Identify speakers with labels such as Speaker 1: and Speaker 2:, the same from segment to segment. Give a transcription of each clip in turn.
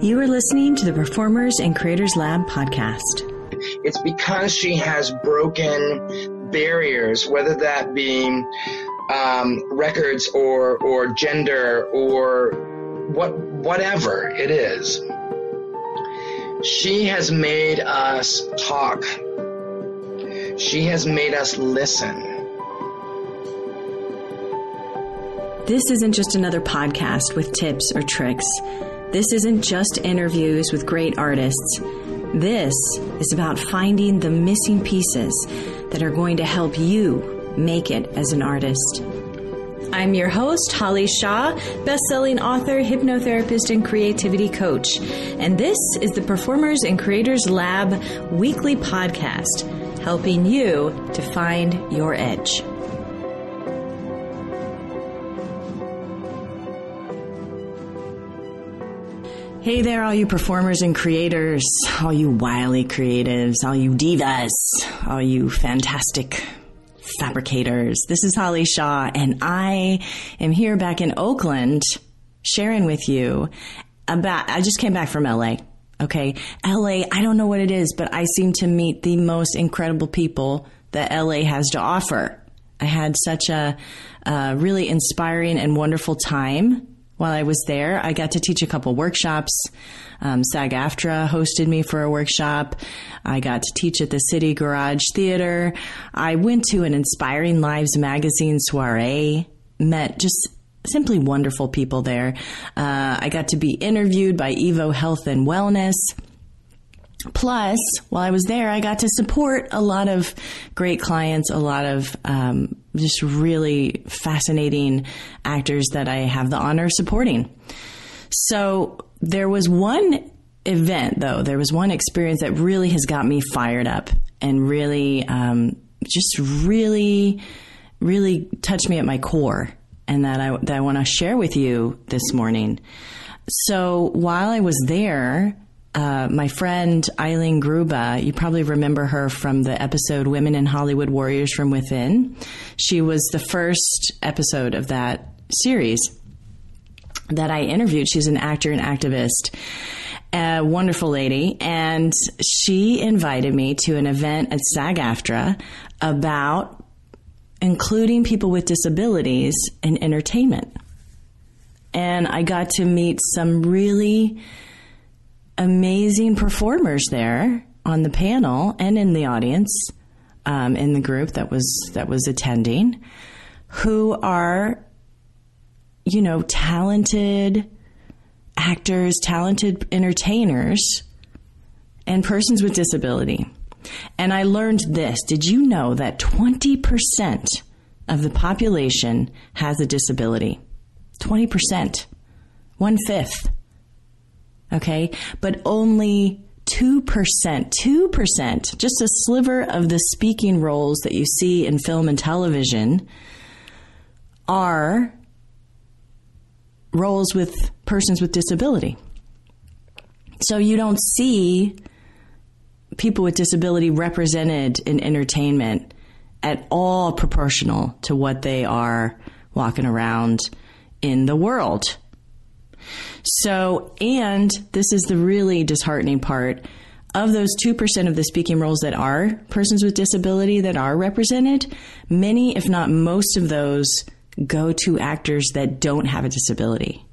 Speaker 1: You are listening to the Performers and Creators Lab podcast.
Speaker 2: It's because she has broken barriers, whether that be um, records or or gender or what whatever it is. She has made us talk. She has made us listen.
Speaker 1: This isn't just another podcast with tips or tricks. This isn't just interviews with great artists. This is about finding the missing pieces that are going to help you make it as an artist. I'm your host, Holly Shaw, best-selling author, hypnotherapist, and creativity coach. And this is the Performers and Creators Lab weekly podcast, helping you to find your edge. Hey there, all you performers and creators, all you wily creatives, all you divas, all you fantastic fabricators. This is Holly Shaw, and I am here back in Oakland sharing with you about. I just came back from LA. Okay, LA, I don't know what it is, but I seem to meet the most incredible people that LA has to offer. I had such a, a really inspiring and wonderful time while I was there. I got to teach a couple workshops. Um, SAG AFTRA hosted me for a workshop. I got to teach at the City Garage Theater. I went to an Inspiring Lives magazine soiree, met just simply wonderful people there. Uh, I got to be interviewed by Evo Health and Wellness. Plus, while I was there, I got to support a lot of great clients, a lot of um, just really fascinating actors that I have the honor of supporting. So there was one event, though, there was one experience that really has got me fired up and really, um, just really, really touched me at my core and that I, that I want to share with you this morning. So while I was there, uh, my friend Eileen Grubba, you probably remember her from the episode Women in Hollywood Warriors from Within. She was the first episode of that series that I interviewed. She's an actor and activist, a wonderful lady. And she invited me to an event at SAG AFTRA about including people with disabilities in entertainment. And I got to meet some really amazing performers there on the panel and in the audience, um, in the group that was that was attending, who are, you know, talented actors, talented entertainers, and persons with disability. And I learned this. Did you know that 20% of the population has a disability? 20%. One fifth. Okay. But only 2%, 2%, just a sliver of the speaking roles that you see in film and television are roles with persons with disability. So you don't see people with disability represented in entertainment at all proportional to what they are walking around in the world. So, and this is the really disheartening part of those 2% of the speaking roles that are persons with disability that are represented, many, if not most of those, go to actors that don't have a disability.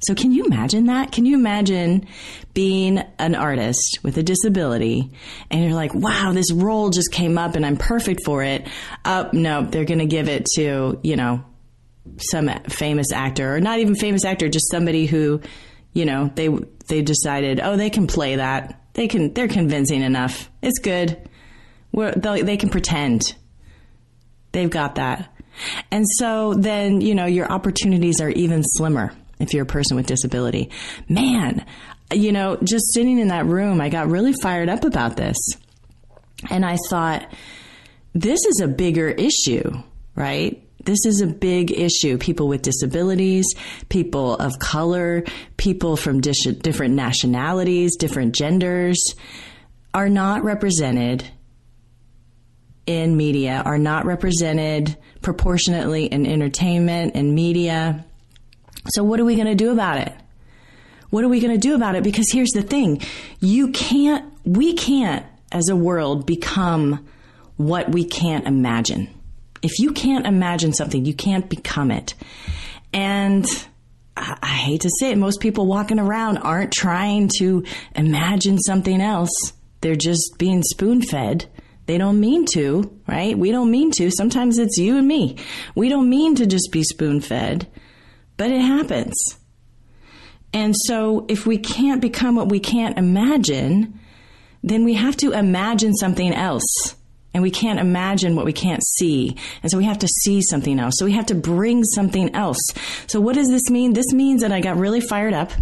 Speaker 1: So, can you imagine that? Can you imagine being an artist with a disability and you're like, wow, this role just came up and I'm perfect for it? Oh, no, they're going to give it to, you know, some famous actor or not even famous actor, just somebody who, you know, they they decided, oh, they can play that. They can. They're convincing enough. It's good. We're, they can pretend. They've got that. And so then, you know, your opportunities are even slimmer if you're a person with disability. Man, you know, just sitting in that room, I got really fired up about this. And I thought, this is a bigger issue, right? This is a big issue. People with disabilities, people of color, people from dis- different nationalities, different genders are not represented in media, are not represented proportionately in entertainment and media. So, what are we going to do about it? What are we going to do about it? Because here's the thing. You can't, we can't as a world become what we can't imagine. If you can't imagine something, you can't become it. And I, I hate to say it, most people walking around aren't trying to imagine something else. They're just being spoon fed. They don't mean to, right? We don't mean to. Sometimes it's you and me. We don't mean to just be spoon fed, but it happens. And so if we can't become what we can't imagine, then we have to imagine something else and we can't imagine what we can't see. And so we have to see something else. So we have to bring something else. So what does this mean? This means that I got really fired up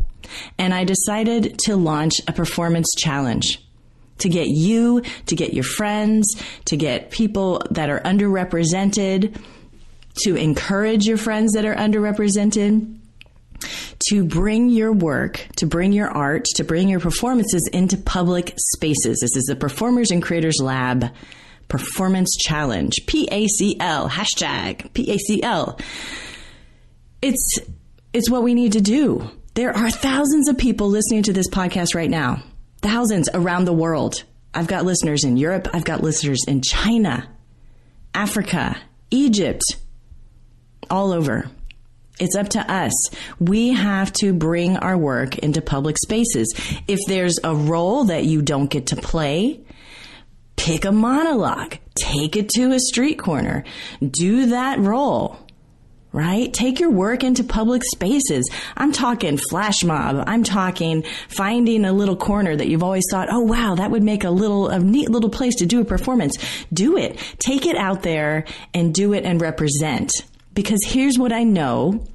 Speaker 1: and I decided to launch a performance challenge to get you, to get your friends, to get people that are underrepresented, to encourage your friends that are underrepresented to bring your work, to bring your art, to bring your performances into public spaces. This is the Performers and Creators Lab Performance Challenge, PACL, hashtag PACL. It's, it's what we need to do. There are thousands of people listening to this podcast right now, thousands around the world. I've got listeners in Europe. I've got listeners in China, Africa, Egypt, all over. It's up to us. We have to bring our work into public spaces. If there's a role that you don't get to play, pick a monologue, take it to a street corner, do that role. Right? Take your work into public spaces. I'm talking flash mob. I'm talking finding a little corner that you've always thought, oh wow, that would make a little, a neat little place to do a performance. Do it. Take it out there and do it and represent. Because here's what I know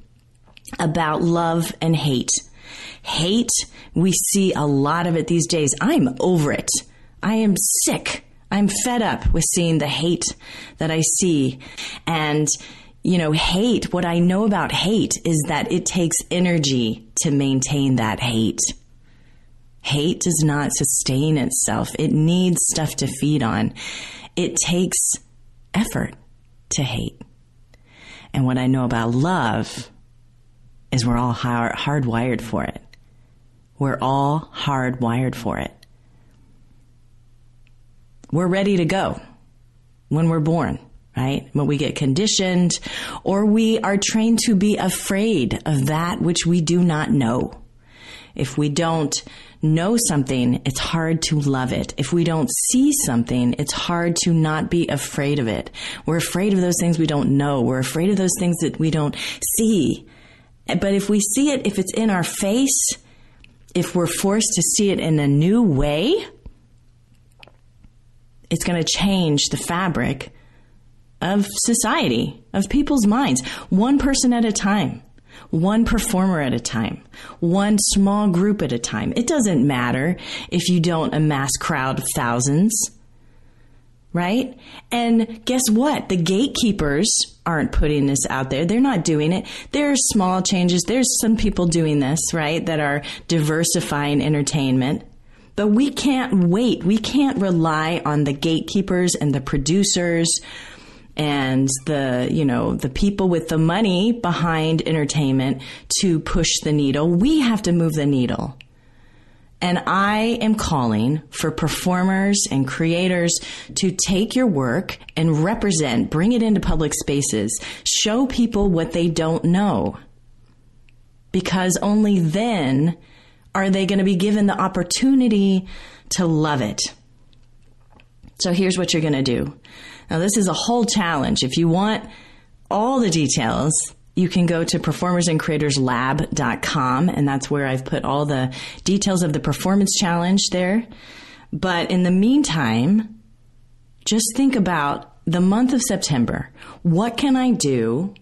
Speaker 1: about love and hate. Hate, we see a lot of it these days. I'm over it. I am sick I'm fed up with seeing the hate that I see. And, you know, hate, what I know about hate is that it takes energy to maintain that hate. Hate does not sustain itself. It needs stuff to feed on. It takes effort to hate. And what I know about love is we're all hard, hardwired for it. We're all hardwired for it we're ready to go when we're born, right? When we get conditioned or we are trained to be afraid of that which we do not know. If we don't know something, it's hard to love it. If we don't see something, it's hard to not be afraid of it. We're afraid of those things we don't know. We're afraid of those things that we don't see. But if we see it, if it's in our face, if we're forced to see it in a new way, it's going to change the fabric of society, of people's minds, one person at a time, one performer at a time, one small group at a time. It doesn't matter if you don't amass crowd of thousands, right? And guess what? The gatekeepers aren't putting this out there. They're not doing it. There's small changes. There's some people doing this, right? That are diversifying entertainment. But we can't wait. We can't rely on the gatekeepers and the producers and the, you know, the people with the money behind entertainment to push the needle. We have to move the needle. And I am calling for performers and creators to take your work and represent, bring it into public spaces, show people what they don't know. Because only then are they going to be given the opportunity to love it? So here's what you're going to do. Now, this is a whole challenge. If you want all the details, you can go to performersandcreatorslab.com, and that's where I've put all the details of the performance challenge there. But in the meantime, just think about the month of September. What can I do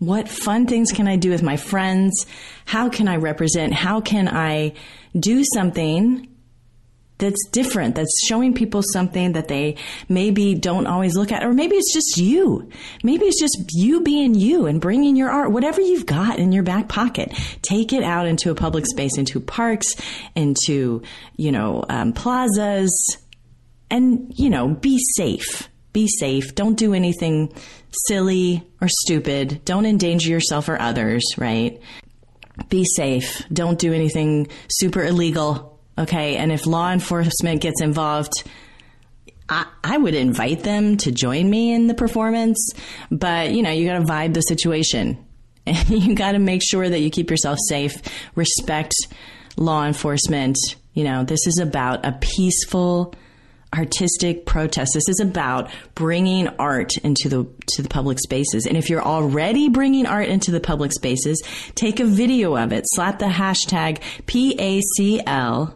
Speaker 1: what fun things can I do with my friends? How can I represent? How can I do something that's different, that's showing people something that they maybe don't always look at, or maybe it's just you. Maybe it's just you being you and bringing your art, whatever you've got in your back pocket. Take it out into a public space, into parks, into, you know, um, plazas, and, you know, be safe. Be safe. Don't do anything silly or stupid. Don't endanger yourself or others, right? be safe. Don't do anything super illegal. Okay. And if law enforcement gets involved, I, I would invite them to join me in the performance, but you know, you got to vibe the situation and you got to make sure that you keep yourself safe, respect law enforcement. You know, this is about a peaceful, artistic protest. This is about bringing art into the to the public spaces. And if you're already bringing art into the public spaces, take a video of it. Slap the hashtag PACL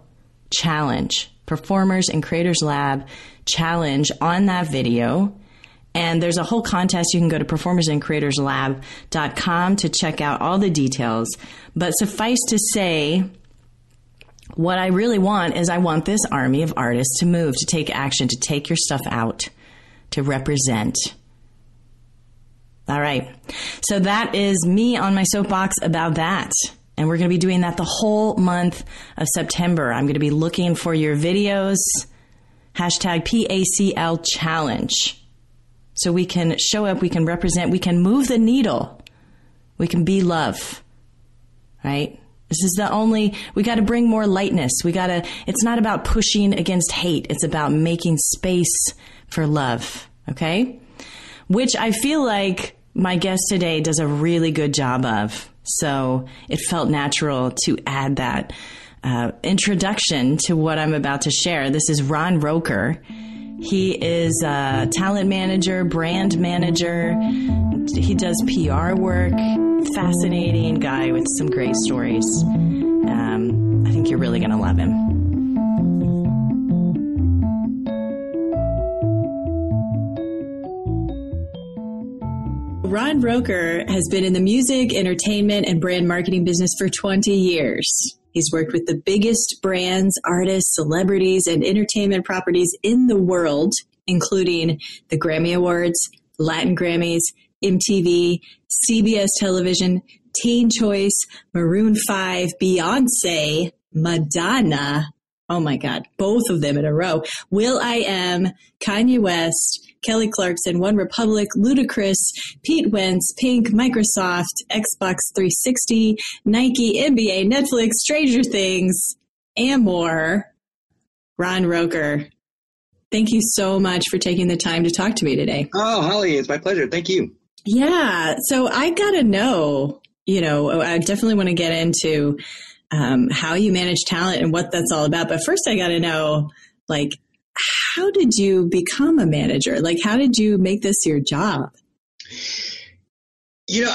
Speaker 1: challenge, Performers and Creators Lab challenge on that video. And there's a whole contest. You can go to performersandcreatorslab.com to check out all the details. But suffice to say, what I really want is I want this army of artists to move, to take action, to take your stuff out, to represent. All right. So that is me on my soapbox about that. And we're going to be doing that the whole month of September. I'm going to be looking for your videos. Hashtag PACL challenge. So we can show up, we can represent, we can move the needle. We can be love. Right? This is the only, we got to bring more lightness. We got to, it's not about pushing against hate. It's about making space for love. Okay. Which I feel like my guest today does a really good job of. So it felt natural to add that uh, introduction to what I'm about to share. This is Ron Roker. He is a talent manager, brand manager. He does PR work. Fascinating guy with some great stories. Um, I think you're really going to love him. Ron Roker has been in the music, entertainment, and brand marketing business for 20 years. He's worked with the biggest brands, artists, celebrities, and entertainment properties in the world, including the Grammy Awards, Latin Grammys, MTV, CBS Television, Teen Choice, Maroon 5, Beyonce, Madonna. Oh my God, both of them in a row. will.i.am, Kanye West, Kelly Clarkson, OneRepublic, Ludacris, Pete Wentz, Pink, Microsoft, Xbox 360, Nike, NBA, Netflix, Stranger Things, and more. Ron Roker, thank you so much for taking the time to talk to me today.
Speaker 2: Oh, Holly, it's my pleasure. Thank you.
Speaker 1: Yeah. So I got to know, you know, I definitely want to get into um, how you manage talent and what that's all about. But first, I got to know, like, how did you become a manager? Like, how did you make this your job?
Speaker 2: You know,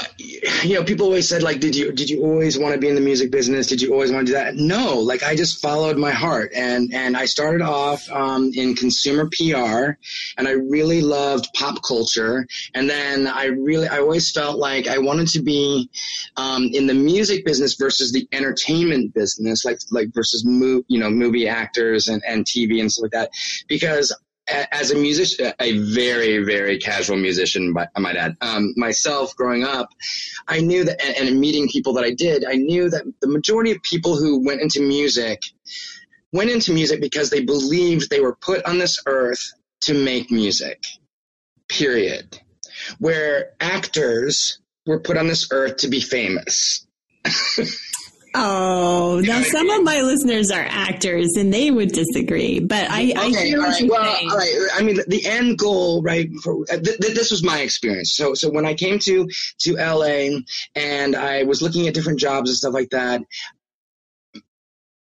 Speaker 2: you know, people always said like, did you did you always want to be in the music business? Did you always want to do that? No, like I just followed my heart, and and I started off um, in consumer PR, and I really loved pop culture, and then I really I always felt like I wanted to be um, in the music business versus the entertainment business, like like versus mo- you know movie actors and and TV and stuff like that, because as a musician, a very, very casual musician, I might add, um, myself growing up, I knew that, and, and meeting people that I did, I knew that the majority of people who went into music went into music because they believed they were put on this earth to make music, period. Where actors were put on this earth to be famous.
Speaker 1: Oh, now some of my listeners are actors and they would disagree, but I, I okay, hear what you're well, saying.
Speaker 2: All right. I mean, the end goal, right? For, uh, th- th- this was my experience. So, so when I came to to LA and I was looking at different jobs and stuff like that,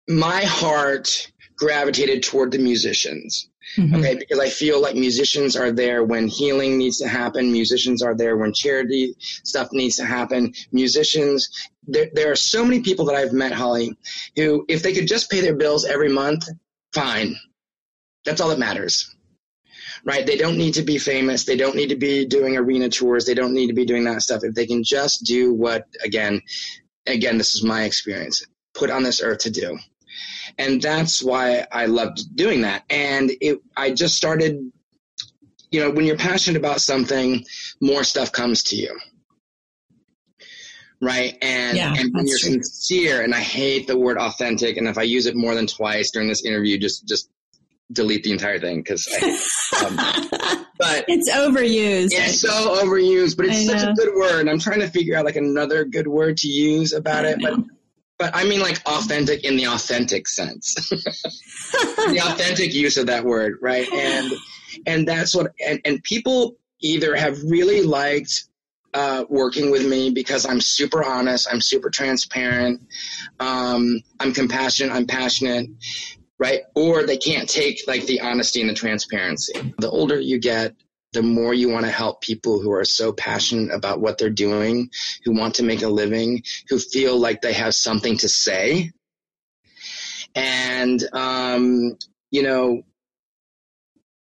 Speaker 2: my heart gravitated toward the musicians. Mm-hmm. Okay, because I feel like musicians are there when healing needs to happen. Musicians are there when charity stuff needs to happen. Musicians, there, there are so many people that I've met, Holly, who, if they could just pay their bills every month, fine. That's all that matters. Right? They don't need to be famous. They don't need to be doing arena tours. They don't need to be doing that stuff. If they can just do what, again, again, this is my experience, put on this earth to do and that's why I loved doing that. And it, I just started, you know, when you're passionate about something, more stuff comes to you. Right. And, yeah, and when you're true. sincere, and I hate the word authentic. And if I use it more than twice during this interview, just, just delete the entire thing because um,
Speaker 1: but it's overused
Speaker 2: it's so overused but it's such a good word i'm trying to figure out like another good word to use about it but but i mean like authentic in the authentic sense the authentic use of that word right and and that's what and, and people either have really liked uh, working with me because I'm super honest, I'm super transparent, um, I'm compassionate, I'm passionate, right? Or they can't take like the honesty and the transparency. The older you get, the more you want to help people who are so passionate about what they're doing, who want to make a living, who feel like they have something to say. And, um, you know,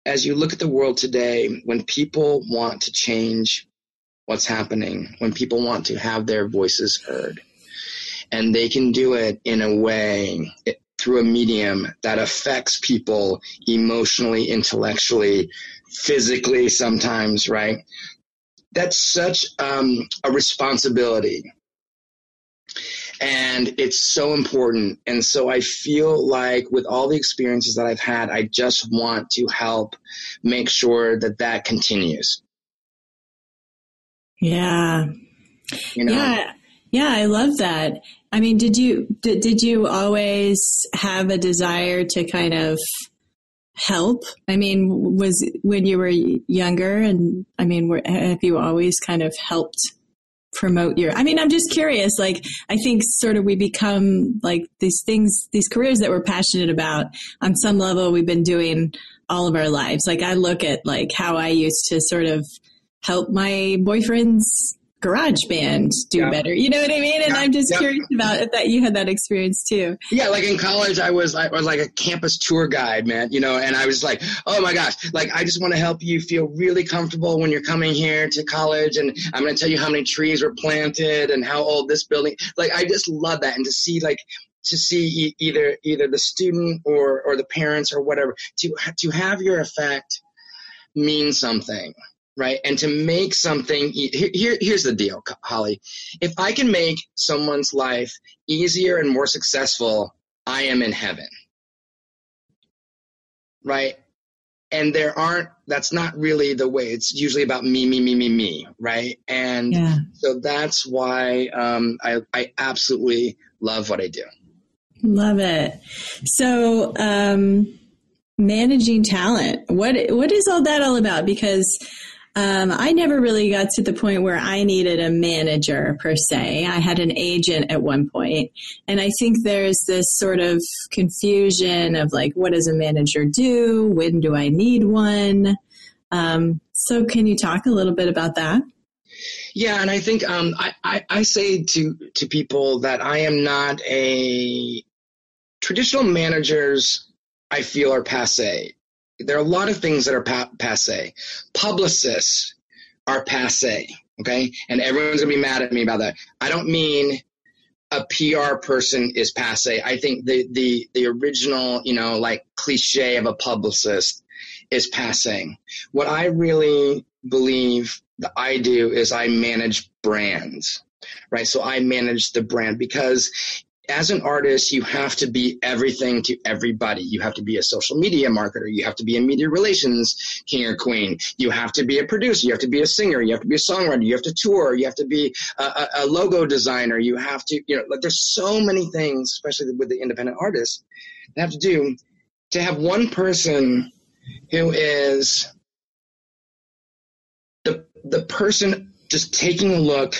Speaker 2: as you look at the world today, when people want to change what's happening, when people want to have their voices heard, and they can do it in a way through a medium that affects people emotionally, intellectually, physically sometimes, right? That's such um, a responsibility. And it's so important. And so I feel like with all the experiences that I've had, I just want to help make sure that that continues.
Speaker 1: Yeah. You know? Yeah. Yeah, I love that. I mean, did you did, did you always have a desire to kind of help? I mean, was when you were younger and I mean, were, have you always kind of helped promote your I mean, I'm just curious like I think sort of we become like these things these careers that we're passionate about on some level we've been doing all of our lives. Like I look at like how I used to sort of help my boyfriend's garage band do yeah. better. You know what I mean? And yeah. I'm just yeah. curious about that you had that experience too.
Speaker 2: Yeah, like in college I was I was like a campus tour guide, man, you know, and I was like, "Oh my gosh, like I just want to help you feel really comfortable when you're coming here to college and I'm going to tell you how many trees were planted and how old this building. Like I just love that and to see like to see either either the student or or the parents or whatever to to have your effect mean something right? And to make something, here, here's the deal, Holly. If I can make someone's life easier and more successful, I am in heaven, right? And there aren't, that's not really the way. It's usually about me, me, me, me, me, right? And yeah. so that's why um, I, I absolutely love what I do.
Speaker 1: Love it. So, um, managing talent, what what is all that all about? Because um, I never really got to the point where I needed a manager per se. I had an agent at one point, and I think there's this sort of confusion of like, what does a manager do? When do I need one? Um, so, can you talk a little bit about that?
Speaker 2: Yeah, and I think um, I, I, I say to to people that I am not a traditional managers. I feel are passe there are a lot of things that are pa- passe. Publicists are passe, okay? And everyone's gonna be mad at me about that. I don't mean a PR person is passe. I think the the the original, you know, like cliche of a publicist is passing. What I really believe that I do is I manage brands right? So I manage the brand because as an artist, you have to be everything to everybody. You have to be a social media marketer. You have to be a media relations king or queen. You have to be a producer. You have to be a singer. You have to be a songwriter. You have to tour. You have to be a, a, a logo designer. You have to, you know, like there's so many things, especially with the independent artists, that have to do to have one person who is the the person just taking a look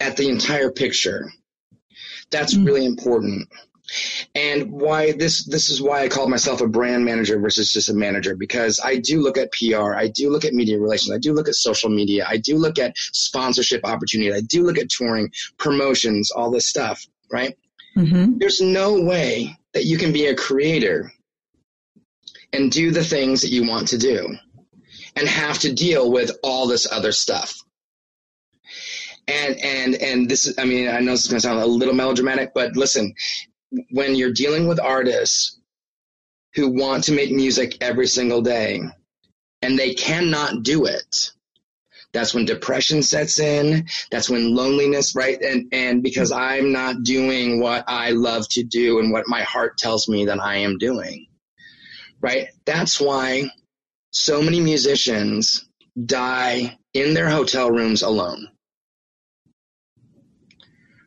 Speaker 2: at the entire picture that's mm-hmm. really important. And why this this is why I call myself a brand manager versus just a manager because I do look at PR, I do look at media relations, I do look at social media, I do look at sponsorship opportunity, I do look at touring, promotions, all this stuff, right? Mm-hmm. There's no way that you can be a creator and do the things that you want to do and have to deal with all this other stuff and and and this is i mean i know this is going to sound a little melodramatic but listen when you're dealing with artists who want to make music every single day and they cannot do it that's when depression sets in that's when loneliness right and and because i'm not doing what i love to do and what my heart tells me that i am doing right? That's why so many musicians die in their hotel rooms alone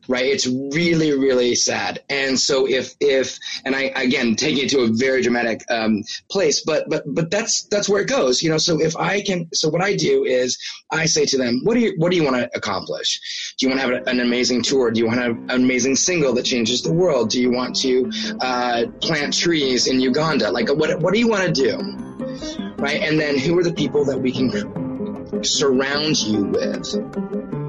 Speaker 2: right? It's really really sad. And so if if and i again taking it to a very dramatic um, place but but but that's that's where it goes you know? So if i can so what i do is i say to them what do you what do you want to accomplish? Do you want to have an amazing tour? Do you want to have an amazing single that changes the world? Do you want to uh, plant trees in uganda? Like what what do you want to do? Right? And then who are the people that we can surround you with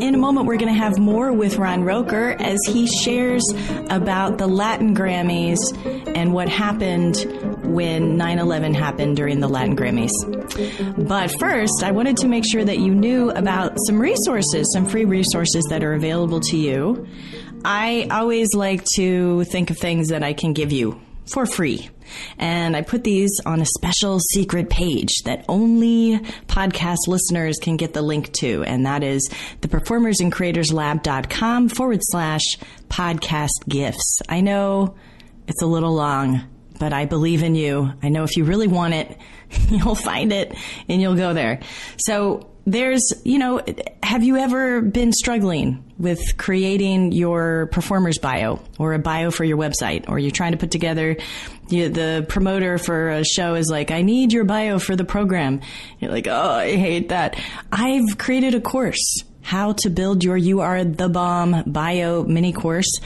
Speaker 1: in a moment, we're going to have more with Ron Roker as he shares about the Latin Grammys and what happened when 9 11 happened during the Latin Grammys. But first, I wanted to make sure that you knew about some resources, some free resources that are available to you. I always like to think of things that I can give you for free. And I put these on a special secret page that only podcast listeners can get the link to. And that is the performersandcreatorslab.com forward slash podcast gifts. I know it's a little long, but I believe in you. I know if you really want it, you'll find it and you'll go there. So there's, you know, have you ever been struggling with creating your performer's bio or a bio for your website, or you're trying to put together you, the promoter for a show is like, I need your bio for the program. You're like, oh, I hate that. I've created a course, how to build your You Are the Bomb bio mini course.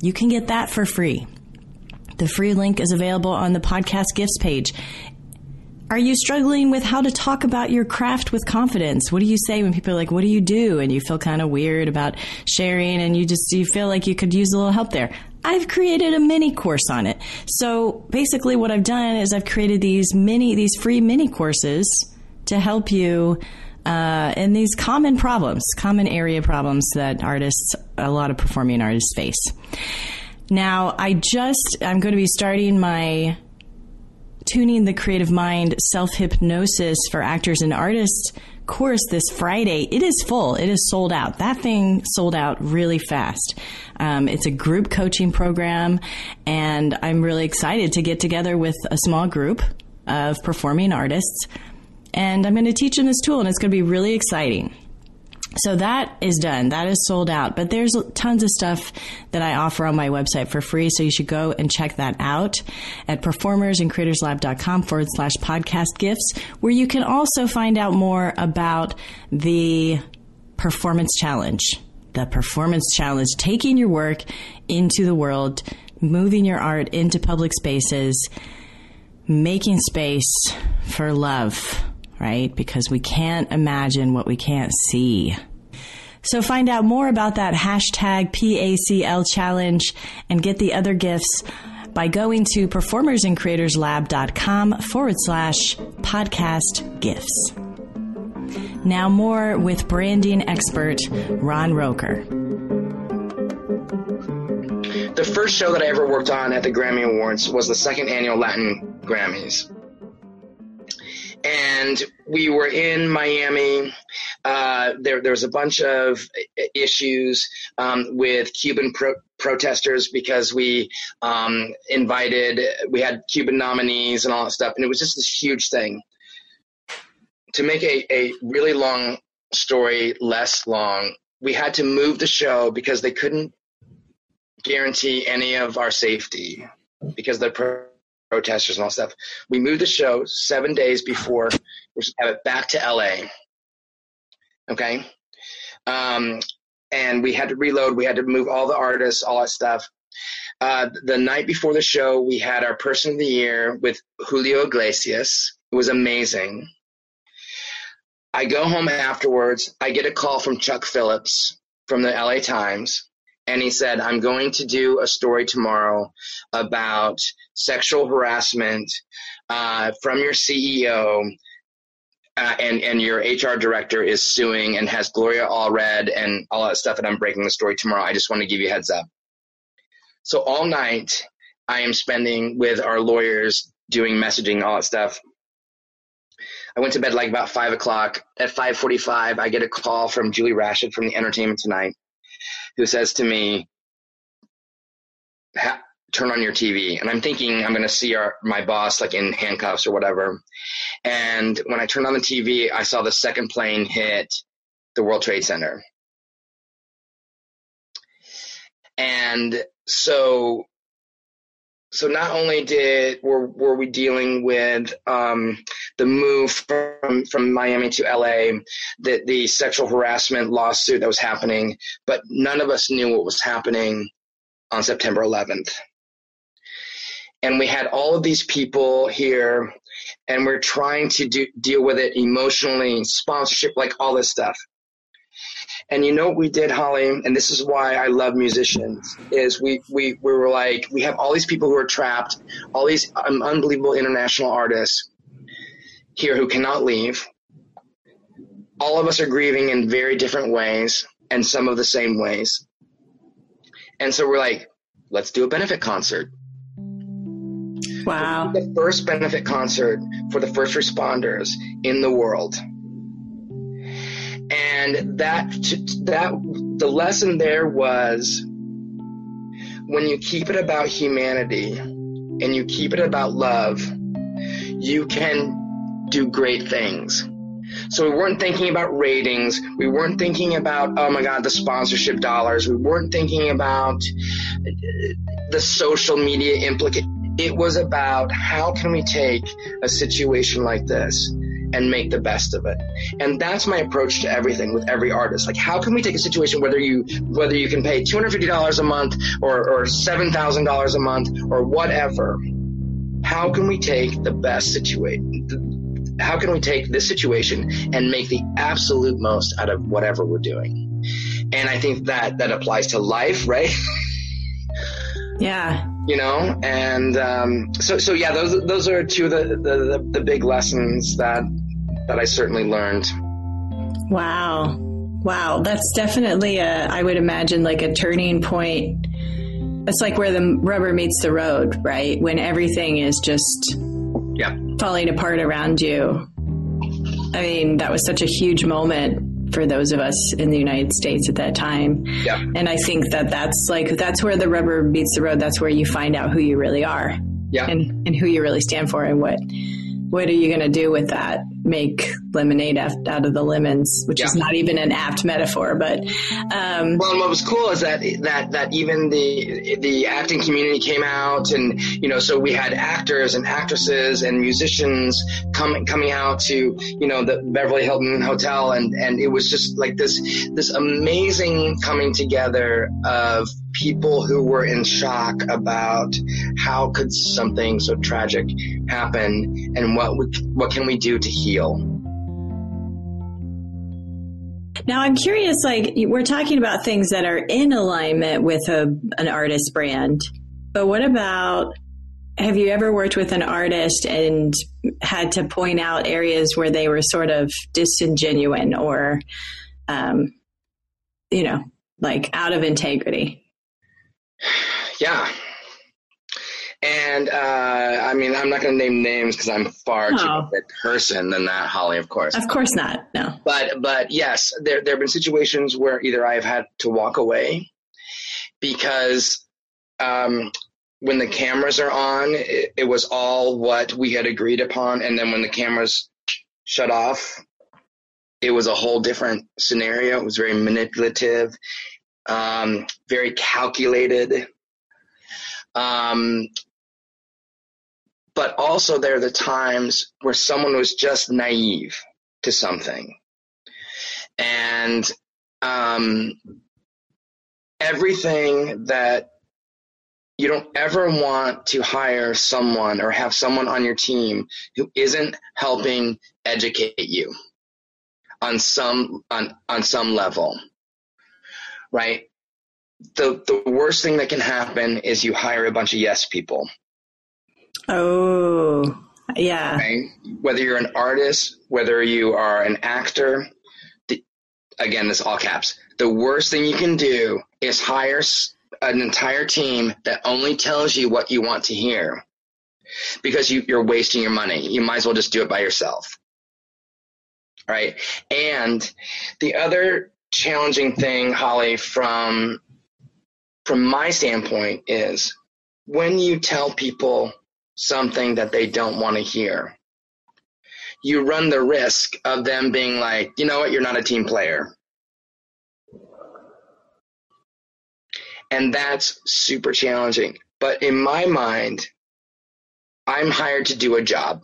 Speaker 1: You can get that for free. The free link is available on the podcast gifts page. Are you struggling with how to talk about your craft with confidence? What do you say when people are like, what do you do? And you feel kind of weird about sharing and you just, you feel like you could use a little help there. I've created a mini course on it. So basically what I've done is I've created these mini, these free mini courses to help you uh, in these common problems, common area problems that artists, a lot of performing artists face. Now, I just, I'm going to be starting my Tuning the Creative Mind Self Hypnosis for Actors and Artists course this Friday. It is full. It is sold out. That thing sold out really fast. Um, it's a group coaching program, and I'm really excited to get together with a small group of performing artists. And I'm going to teach them this tool, and it's going to be really exciting. So that is done. That is sold out. But there's tons of stuff that I offer on my website for free. So you should go and check that out at performersandcreatorslab.com forward slash podcast gifts, where you can also find out more about the performance challenge. The performance challenge, taking your work into the world, moving your art into public spaces, making space for love right? Because we can't imagine what we can't see. So find out more about that hashtag PACL challenge and get the other gifts by going to performersandcreatorslab.com forward slash podcast gifts. Now more with branding expert Ron Roker.
Speaker 2: The first show that I ever worked on at the Grammy Awards was the second annual Latin Grammys and we were in Miami. Uh, there, there was a bunch of issues um, with Cuban pro- protesters because we um, invited, we had Cuban nominees and all that stuff, and it was just this huge thing. To make a, a really long story less long, we had to move the show because they couldn't guarantee any of our safety because the pro- protesters and all stuff. We moved the show seven days before we have it back to LA. Okay. Um, and we had to reload. We had to move all the artists, all that stuff. Uh, the night before the show, we had our person of the year with Julio Iglesias. It was amazing. I go home afterwards. I get a call from Chuck Phillips from the LA Times and he said, I'm going to do a story tomorrow about sexual harassment uh, from your CEO. Uh, and and your HR director is suing and has Gloria Allred and all that stuff, and I'm breaking the story tomorrow. I just want to give you heads up. So all night I am spending with our lawyers doing messaging, all that stuff. I went to bed like about five o'clock. At five forty-five, I get a call from Julie Rashid from the Entertainment Tonight who says to me, turn on your TV. And I'm thinking I'm going to see our, my boss like in handcuffs or whatever. And when I turned on the TV, I saw the second plane hit the World Trade Center. And so, so not only did were were we dealing with um, the move from from Miami to LA, the the sexual harassment lawsuit that was happening, but none of us knew what was happening on September 11th. And we had all of these people here, and we're trying to do, deal with it emotionally, sponsorship, like all this stuff. And you know what we did, Holly, and this is why I love musicians, is we, we, we were like, we have all these people who are trapped, all these um, unbelievable international artists here who cannot leave. All of us are grieving in very different ways and some of the same ways. And so we're like, let's do a benefit concert.
Speaker 1: Wow.
Speaker 2: The first benefit concert for the first responders in the world and that that the lesson there was when you keep it about humanity and you keep it about love you can do great things. So we weren't thinking about ratings. We weren't thinking about oh my god the sponsorship dollars. We weren't thinking about the social media implicate. It was about how can we take a situation like this and make the best of it. And that's my approach to everything with every artist. Like, how can we take a situation whether you whether you can pay two hundred fifty dollars a month or or seven thousand dollars a month or whatever? How can we take the best situation? How can we take this situation and make the absolute most out of whatever we're doing? And I think that that applies to life, right?
Speaker 1: Yeah.
Speaker 2: You know, and um, so so yeah, those those are two of the, the, the, the big lessons that that I certainly learned.
Speaker 1: Wow. Wow. That's definitely a, I would imagine like a turning point. It's like where the rubber meets the road, right? When everything is just
Speaker 2: yeah.
Speaker 1: falling apart around you. I mean, that was such a huge moment for those of us in the United States at that time.
Speaker 2: Yeah.
Speaker 1: And I think that that's like, that's where the rubber meets the road. That's where you find out who you really are.
Speaker 2: Yeah.
Speaker 1: And, and who you really stand for and what, what are you going to do with that? Make lemonade out of the lemons, which yeah. is not even an apt metaphor, but um,
Speaker 2: well, and what was cool is that that that even the the acting community came out, and you know, so we had actors and actresses and musicians coming coming out to you know the Beverly Hilton Hotel, and and it was just like this this amazing coming together of people who were in shock about how could something so tragic happen and what we, what can we do to heal
Speaker 1: now i'm curious like we're talking about things that are in alignment with a, an artist brand but what about have you ever worked with an artist and had to point out areas where they were sort of disingenuine or um, you know like out of integrity
Speaker 2: yeah. And uh, I mean, I'm not going to name names because I'm far no. too a person than that, Holly. Of course,
Speaker 1: of course not. No,
Speaker 2: but but yes, there there have been situations where either I've had to walk away because um, when the cameras are on, it, it was all what we had agreed upon, and then when the cameras shut off, it was a whole different scenario. It was very manipulative, um, very calculated. Um, but also there are the times where someone was just naive to something. And um, everything that you don't ever want to hire someone or have someone on your team who isn't helping educate you on some on on some level right? The the worst thing that can happen is you hire a bunch of yes people.
Speaker 1: Oh, yeah.
Speaker 2: Okay? Whether you're an artist, whether you are an actor, the, again, this all caps. The worst thing you can do is hire an entire team that only tells you what you want to hear because you, you're wasting your money. You might as well just do it by yourself. Right. And the other challenging thing, Holly, from from my standpoint is when you tell people something that they don't want to hear, you run the risk of them being like, you know what, you're not a team player. And that's super challenging. But in my mind, I'm hired to do a job.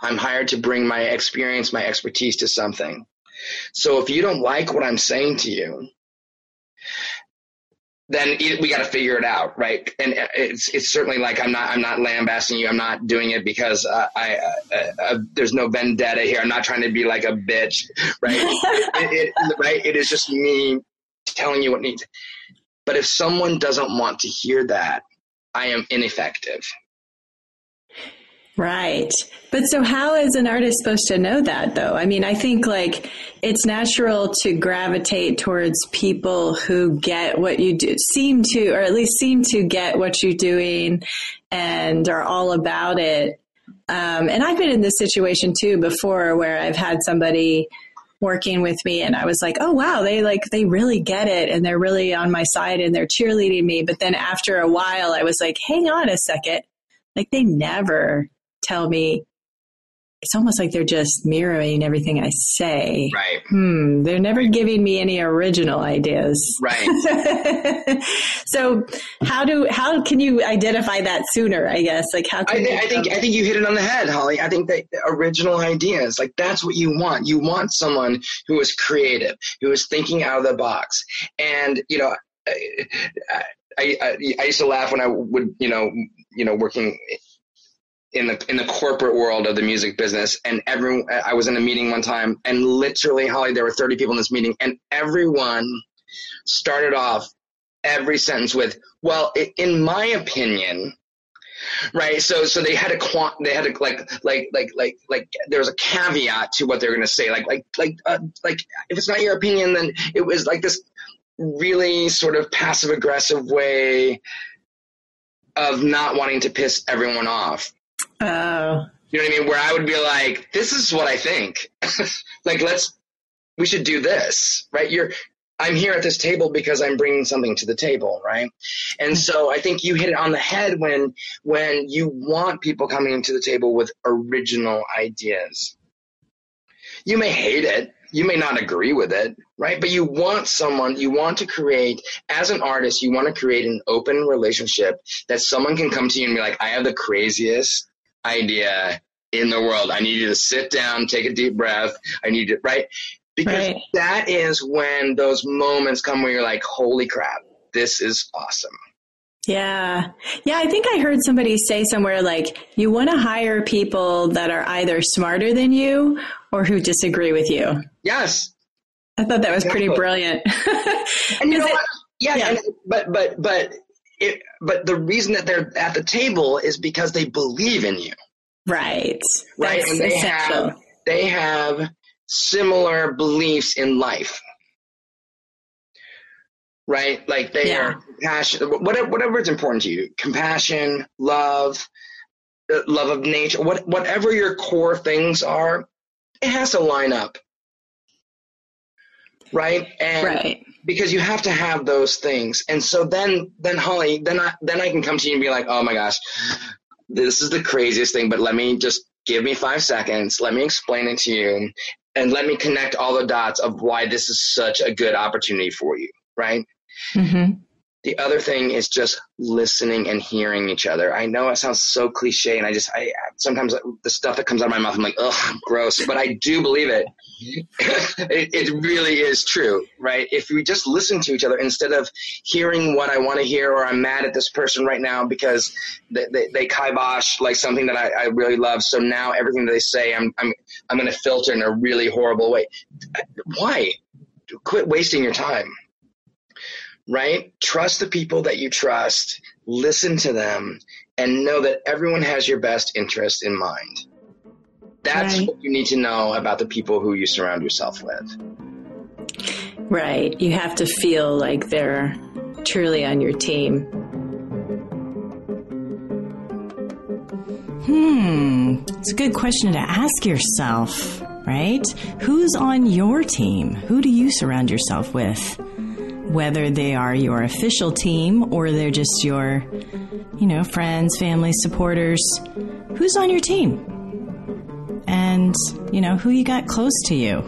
Speaker 2: I'm hired to bring my experience, my expertise to something. So if you don't like what I'm saying to you, then we got to figure it out, right? And it's it's certainly like I'm not I'm not lambasting you. I'm not doing it because uh, I uh, uh, there's no vendetta here. I'm not trying to be like a bitch, right? it, it, right? It is just me telling you what needs. But if someone doesn't want to hear that, I am ineffective.
Speaker 1: Right. But so how is an artist supposed to know that though? I mean, I think like it's natural to gravitate towards people who get what you do, seem to, or at least seem to get what you're doing and are all about it. Um, and I've been in this situation too before where I've had somebody working with me and I was like, oh wow, they like, they really get it and they're really on my side and they're cheerleading me. But then after a while, I was like, hang on a second. Like they never tell me it's almost like they're just mirroring everything I say.
Speaker 2: Right.
Speaker 1: Hmm. They're never giving me any original ideas.
Speaker 2: Right.
Speaker 1: so how do how can you identify that sooner? I guess like how can
Speaker 2: I, th- I think I think you hit it on the head, Holly. I think that original ideas like that's what you want. You want someone who is creative, who is thinking out of the box, and you know. I, I, I used to laugh when I would, you know, you know, working in the in the corporate world of the music business and everyone I was in a meeting one time and literally Holly there were 30 people in this meeting and everyone started off every sentence with well in my opinion right? So so they had a quant they had a like like like like like there was a caveat to what they're going to say like like like uh, like if it's not your opinion then it was like this really sort of passive aggressive way of not wanting to piss everyone off
Speaker 1: Oh.
Speaker 2: You know what I mean? Where I would be like, this is what I think. like, let's, we should do this, right? You're, I'm here at this table because I'm bringing something to the table, right? And so I think you hit it on the head when, when you want people coming to the table with original ideas. You may hate it. You may not agree with it, right? But you want someone, you want to create, as an artist, you want to create an open relationship that someone can come to you and be like, I have the craziest idea in the world. I need you to sit down, take a deep breath. I need to, right? Because right. that is when those moments come where you're like, holy crap, this is awesome.
Speaker 1: Yeah. Yeah. I think I heard somebody say somewhere like, you want to hire people that are either smarter than you or who disagree with you.
Speaker 2: Yes.
Speaker 1: I thought that was exactly. pretty brilliant.
Speaker 2: and you know it, what? Yeah. yeah. And, but, but, but it, but the reason that they're at the table is because they believe in you.
Speaker 1: Right.
Speaker 2: Right. That's and they essential. have they have similar beliefs in life. Right? Like they yeah. are passion whatever whatever is important to you. Compassion, love, uh, love of nature, what whatever your core things are, it has to line up. Right? And
Speaker 1: right
Speaker 2: because you have to have those things. And so then, then Holly, then I, then I can come to you and be like, oh my gosh, this is the craziest thing, but let me just give me five seconds. Let me explain it to you and let me connect all the dots of why this is such a good opportunity for you. Right.
Speaker 1: Mm-hmm.
Speaker 2: The other thing is just listening and hearing each other. I know it sounds so cliche, and I just, I sometimes the stuff that comes out of my mouth, I'm like, ugh, gross, but I do believe it. it. It really is true, right? If we just listen to each other instead of hearing what I want to hear, or I'm mad at this person right now because they, they, they kibosh like something that I, I really love. So now everything that they say, I'm, I'm, I'm going to filter in a really horrible way. Why? Quit wasting your time right? Trust the people that you trust, listen to them, and know that everyone has your best interest in mind. That's right. what you need to know about the people who you surround yourself with.
Speaker 1: Right. You have to feel like they're truly on your team. Hmm. It's a good question to ask yourself, right? Who's on your team? Who do you surround yourself with? Whether they are your official team or they're just your you know, friends, family, supporters, who's on your team? And, you know, who you got close to you?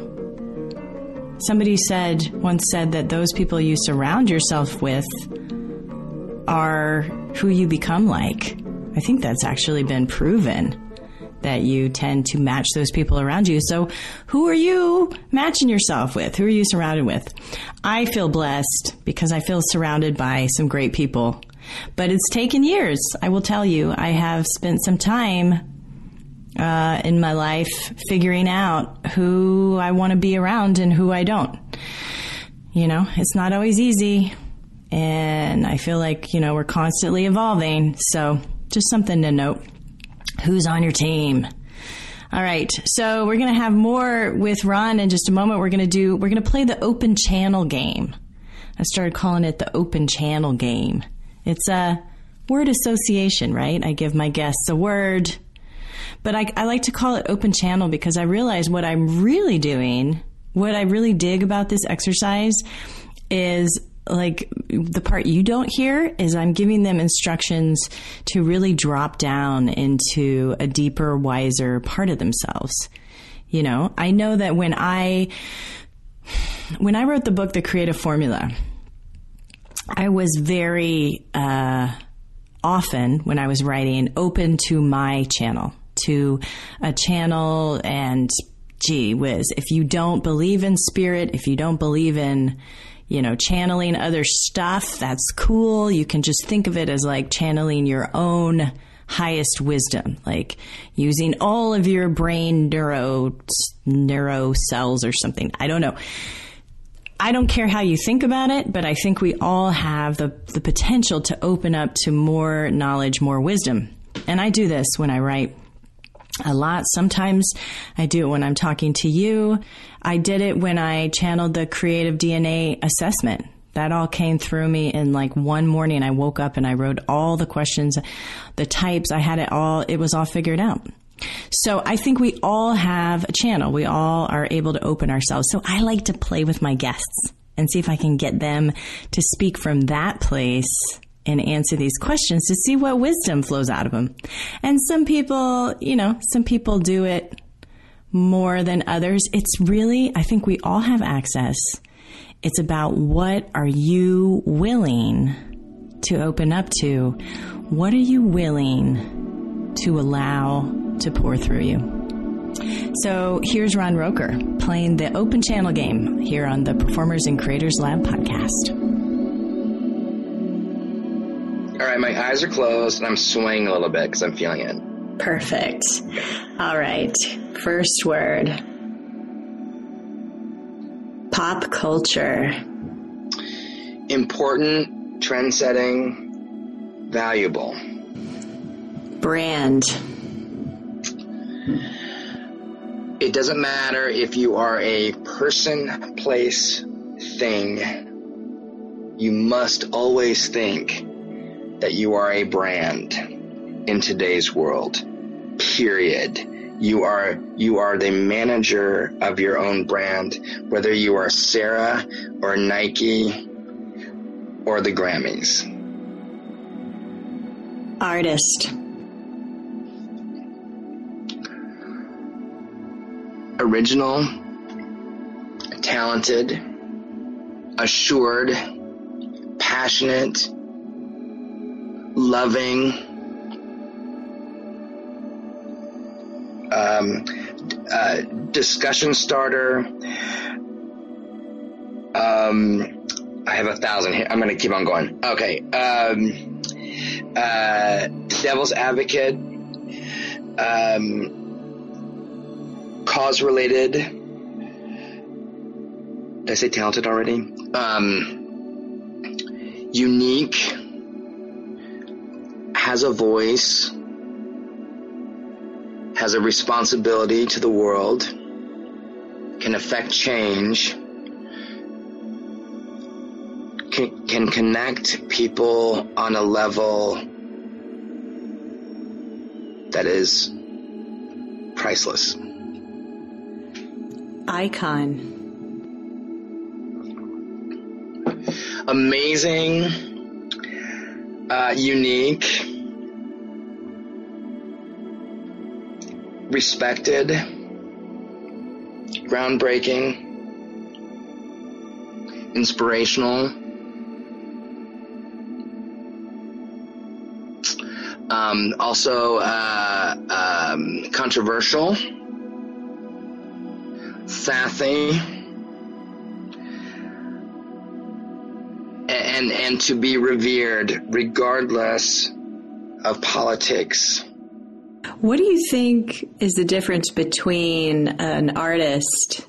Speaker 1: Somebody said, once said that those people you surround yourself with are who you become like. I think that's actually been proven that you tend to match those people around you. So, who are you matching yourself with? Who are you surrounded with? I feel blessed because I feel surrounded by some great people. But it's taken years. I will tell you, I have spent some time uh, in my life figuring out who I want to be around and who I don't. You know, it's not always easy. And I feel like, you know, we're constantly evolving. So just something to note. Who's on your team? All right. So we're going to have more with Ron in just a moment. We're going to do, we're going to play the open channel game. I started calling it the open channel game. It's a word association, right? I give my guests a word but I, I like to call it open channel because I realize what I'm really doing, what I really dig about this exercise is like the part you don't hear is I'm giving them instructions to really drop down into a deeper, wiser part of themselves. You know, I know that when I when I wrote the book The Creative Formula, I was very uh, often when I was writing open to my channel to a channel and gee whiz, if you don't believe in spirit, if you don't believe in, you know, channeling other stuff, that's cool. You can just think of it as like channeling your own highest wisdom, like using all of your brain neuro, neuro cells or something. I don't know. I don't care how you think about it, but I think we all have the, the potential to open up to more knowledge, more wisdom. And I do this when I write a lot. Sometimes I do it when I'm talking to you. I did it when I channeled the creative DNA assessment. That all came through me in like one morning. I woke up and I wrote all the questions, the types. I had it all, it was all figured out. So I think we all have a channel. We all are able to open ourselves. So I like to play with my guests and see if I can get them to speak from that place and answer these questions to see what wisdom flows out of them. And some people, you know, some people do it more than others. It's really, I think we all have access. It's about what are you willing to open up to? What are you willing to allow to pour through you? So here's Ron Roecker playing the open channel game here on the Performers and Creators Lab podcast.
Speaker 2: All right, my eyes are closed and I'm swaying a little bit because I'm feeling it.
Speaker 1: Perfect. All right. First word pop culture.
Speaker 2: Important, trend setting, valuable.
Speaker 1: Brand.
Speaker 2: It doesn't matter if you are a person, place, thing. You must always think that you are a brand in today's world. Period. You are you are the manager of your own brand, whether you are Sarah or Nike or the Grammys.
Speaker 1: Artist.
Speaker 2: Original, talented, assured, passionate, loving, um, uh, discussion starter. Um, I have a thousand here. I'm going to keep on going. Okay. Um, uh, devil's advocate. Um, cause related. Did I say talented already? Um, unique has a voice, has a responsibility to the world, can affect change, can, can connect people on a level that is priceless.
Speaker 1: Icon.
Speaker 2: Amazing, uh, unique, respected, groundbreaking, inspirational. Um, also uh, um, controversial, sassy, and and to be revered regardless of politics.
Speaker 1: What do you think is the difference between an artist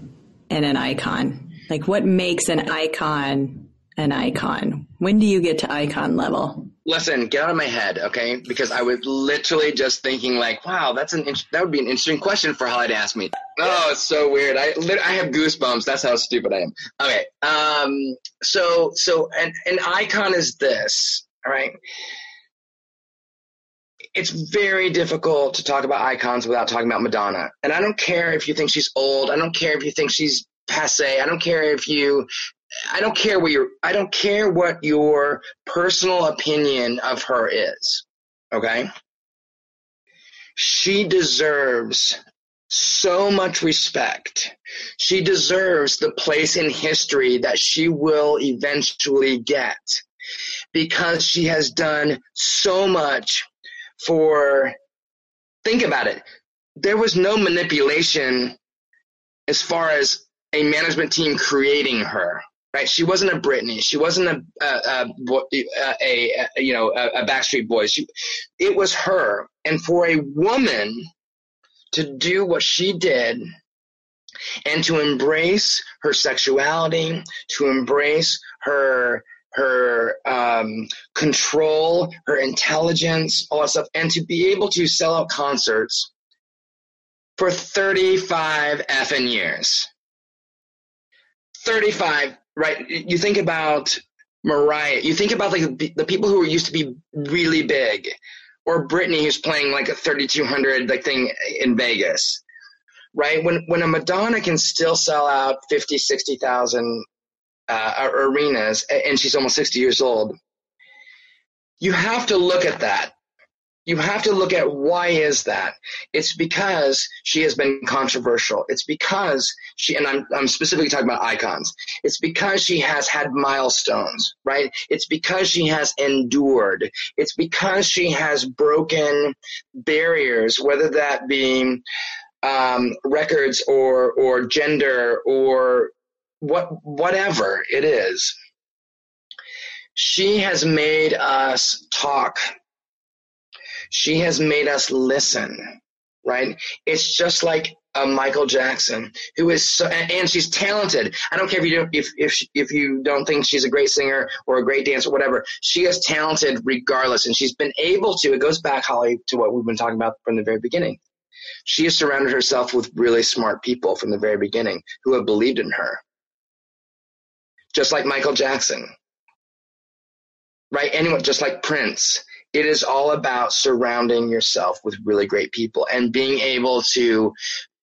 Speaker 1: and an icon? Like, what makes an icon an icon? When do you get to icon level?
Speaker 2: Listen, get out of my head, okay? Because I was literally just thinking, like, wow, that's an that would be an interesting question for Holly to ask me. Oh, it's so weird. I I have goosebumps. That's how stupid I am. Okay, um, so so an an icon is this, all right? It's very difficult to talk about icons without talking about Madonna. And I don't care if you think she's old. I don't care if you think she's passe. I don't care if you I don't care what your I don't care what your personal opinion of her is. Okay? She deserves so much respect. She deserves the place in history that she will eventually get because she has done so much for think about it. There was no manipulation as far as a management team creating her. Right, she wasn't a Britney. She wasn't a a, a, a, a you know a, Backstreet Boys. She, it was her, and for a woman to do what she did, and to embrace her sexuality, to embrace her her um, control, her intelligence, all that stuff, and to be able to sell out concerts for 35 effing years. 35, right? You think about Mariah, you think about like the, people who used to be really big, or Britney who's playing like a 3200 like thing in Vegas, right? When when a Madonna can still sell out 50, 60,000 uh, arenas and she's almost 60 years old, you have to look at that. You have to look at why is that? It's because she has been controversial. It's because she and I'm, I'm specifically talking about icons. It's because she has had milestones right? It's because she has endured. It's because she has broken barriers whether that be um, records or or gender or what whatever it is she has made us talk she has made us listen, right? It's just like a Michael Jackson, who is so, and she's talented. I don't care if you don't, if if if you don't think she's a great singer or a great dancer, whatever. She is talented regardless, and she's been able to. It goes back, Holly, to what we've been talking about from the very beginning. She has surrounded herself with really smart people from the very beginning who have believed in her, just like Michael Jackson, right? Anyone, just like Prince it is all about surrounding yourself with really great people and being able to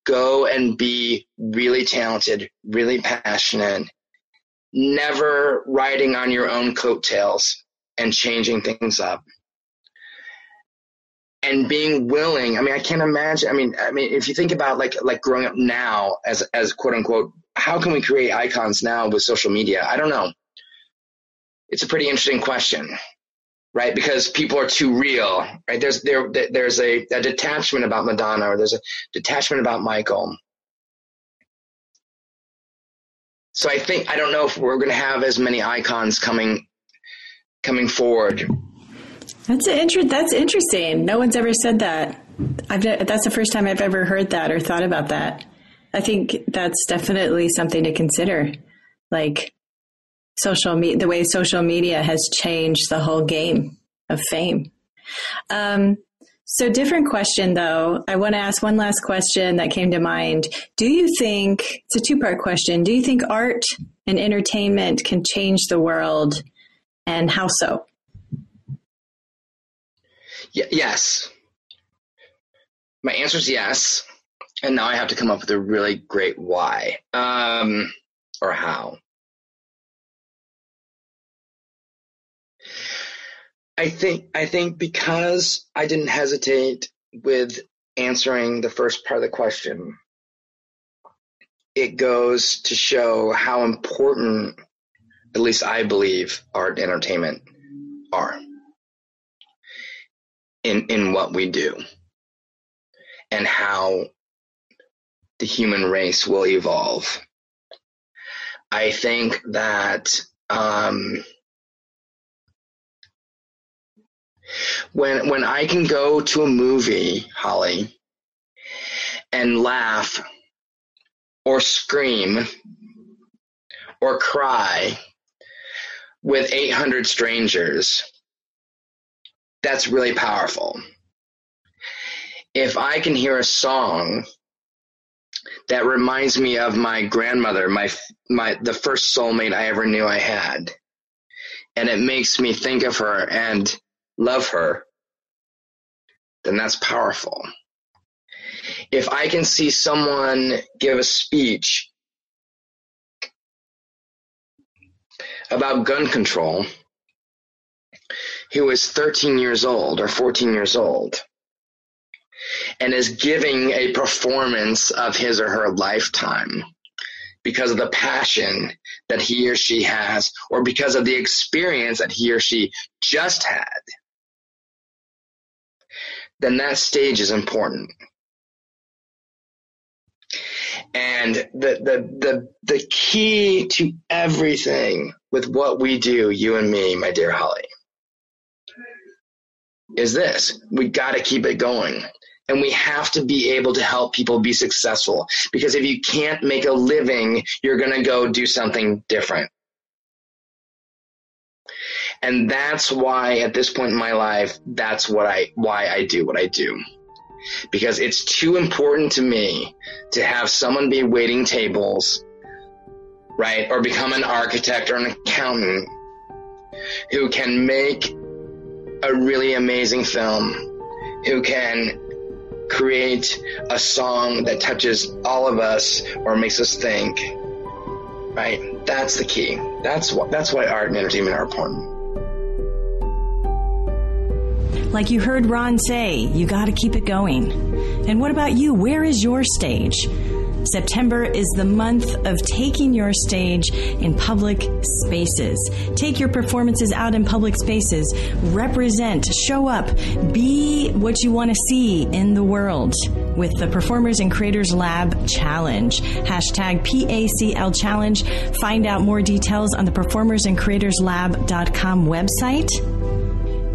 Speaker 2: go and be really talented, really passionate, never riding on your own coattails and changing things up. And being willing, I mean, I can't imagine. I mean, I mean, if you think about like like growing up now as as quote unquote, how can we create icons now with social media? I don't know. It's a pretty interesting question right? Because people are too real, right? There's there there's a, a detachment about Madonna, or there's a detachment about Michael. So I think I don't know if we're going to have as many icons coming coming forward.
Speaker 1: That's inter- That's interesting. No one's ever said that. I've that's the first time I've ever heard that or thought about that. I think that's definitely something to consider. Like social me- the way social media has changed the whole game of fame. Um, so different question though. I want to ask one last question that came to mind. Do you think it's a two part question? Do you think art and entertainment can change the world and how so?
Speaker 2: Y- yes. My answer is yes. And now I have to come up with a really great why um, or how. I think I think because I didn't hesitate with answering the first part of the question, it goes to show how important, at least I believe, art and entertainment are in, in what we do and how the human race will evolve. I think that um, when when I can go to a movie, Holly, and laugh or scream or cry with 800 strangers, that's really powerful. If I can hear a song that reminds me of my grandmother, my my the first soulmate I ever knew I had, and it makes me think of her and love her, then that's powerful. If I can see someone give a speech about gun control who is 13 years old or 14 years old and is giving a performance of his or her lifetime because of the passion that he or she has or because of the experience that he or she just had then that stage is important. And the, the, the, the key to everything with what we do, you and me, my dear Holly, is this. We got to keep it going. And we have to be able to help people be successful. Because if you can't make a living, you're going to go do something different. And that's why at this point in my life, that's what I, why I do what I do. Because it's too important to me to have someone be waiting tables, right? Or become an architect or an accountant who can make a really amazing film, who can create a song that touches all of us or makes us think. Right? That's the key. That's what that's why art and entertainment are important.
Speaker 1: Like you heard Ron say, you got to keep it going. And what about you? Where is your stage? September is the month of taking your stage in public spaces. Take your performances out in public spaces. Represent, show up, be what you want to see in the world with the Performers and Creators Lab Challenge. Hashtag PACL Challenge. Find out more details on the Performers and Creators Lab.com website.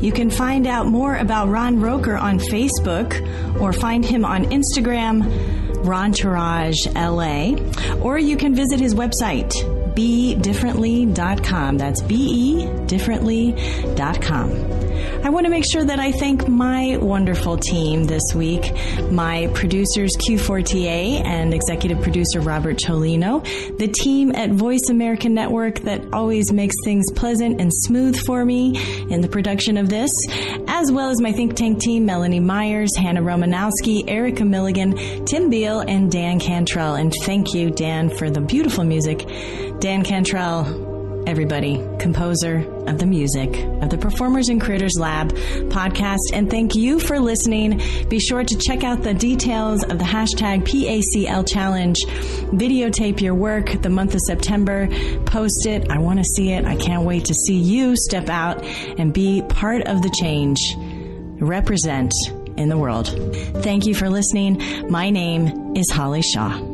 Speaker 1: You can find out more about Ron Roecker on Facebook or find him on Instagram, Rontourage LA, or you can visit his website, bedifferently.com. That's B E differently.com. I want to make sure that I thank my wonderful team this week my producers Q4TA and executive producer Robert Cholino, the team at Voice America Network that always makes things pleasant and smooth for me in the production of this, as well as my think tank team Melanie Myers, Hannah Romanowski, Erica Milligan, Tim Beal, and Dan Cantrell. And thank you, Dan, for the beautiful music. Dan Cantrell, everybody, composer of the music of the Performers and Creators Lab podcast. And thank you for listening. Be sure to check out the details of the hashtag PACL challenge. Videotape your work the month of September. Post it. I want to see it. I can't wait to see you step out and be part of the change. Represent in the world. Thank you for listening. My name is Holly Shaw.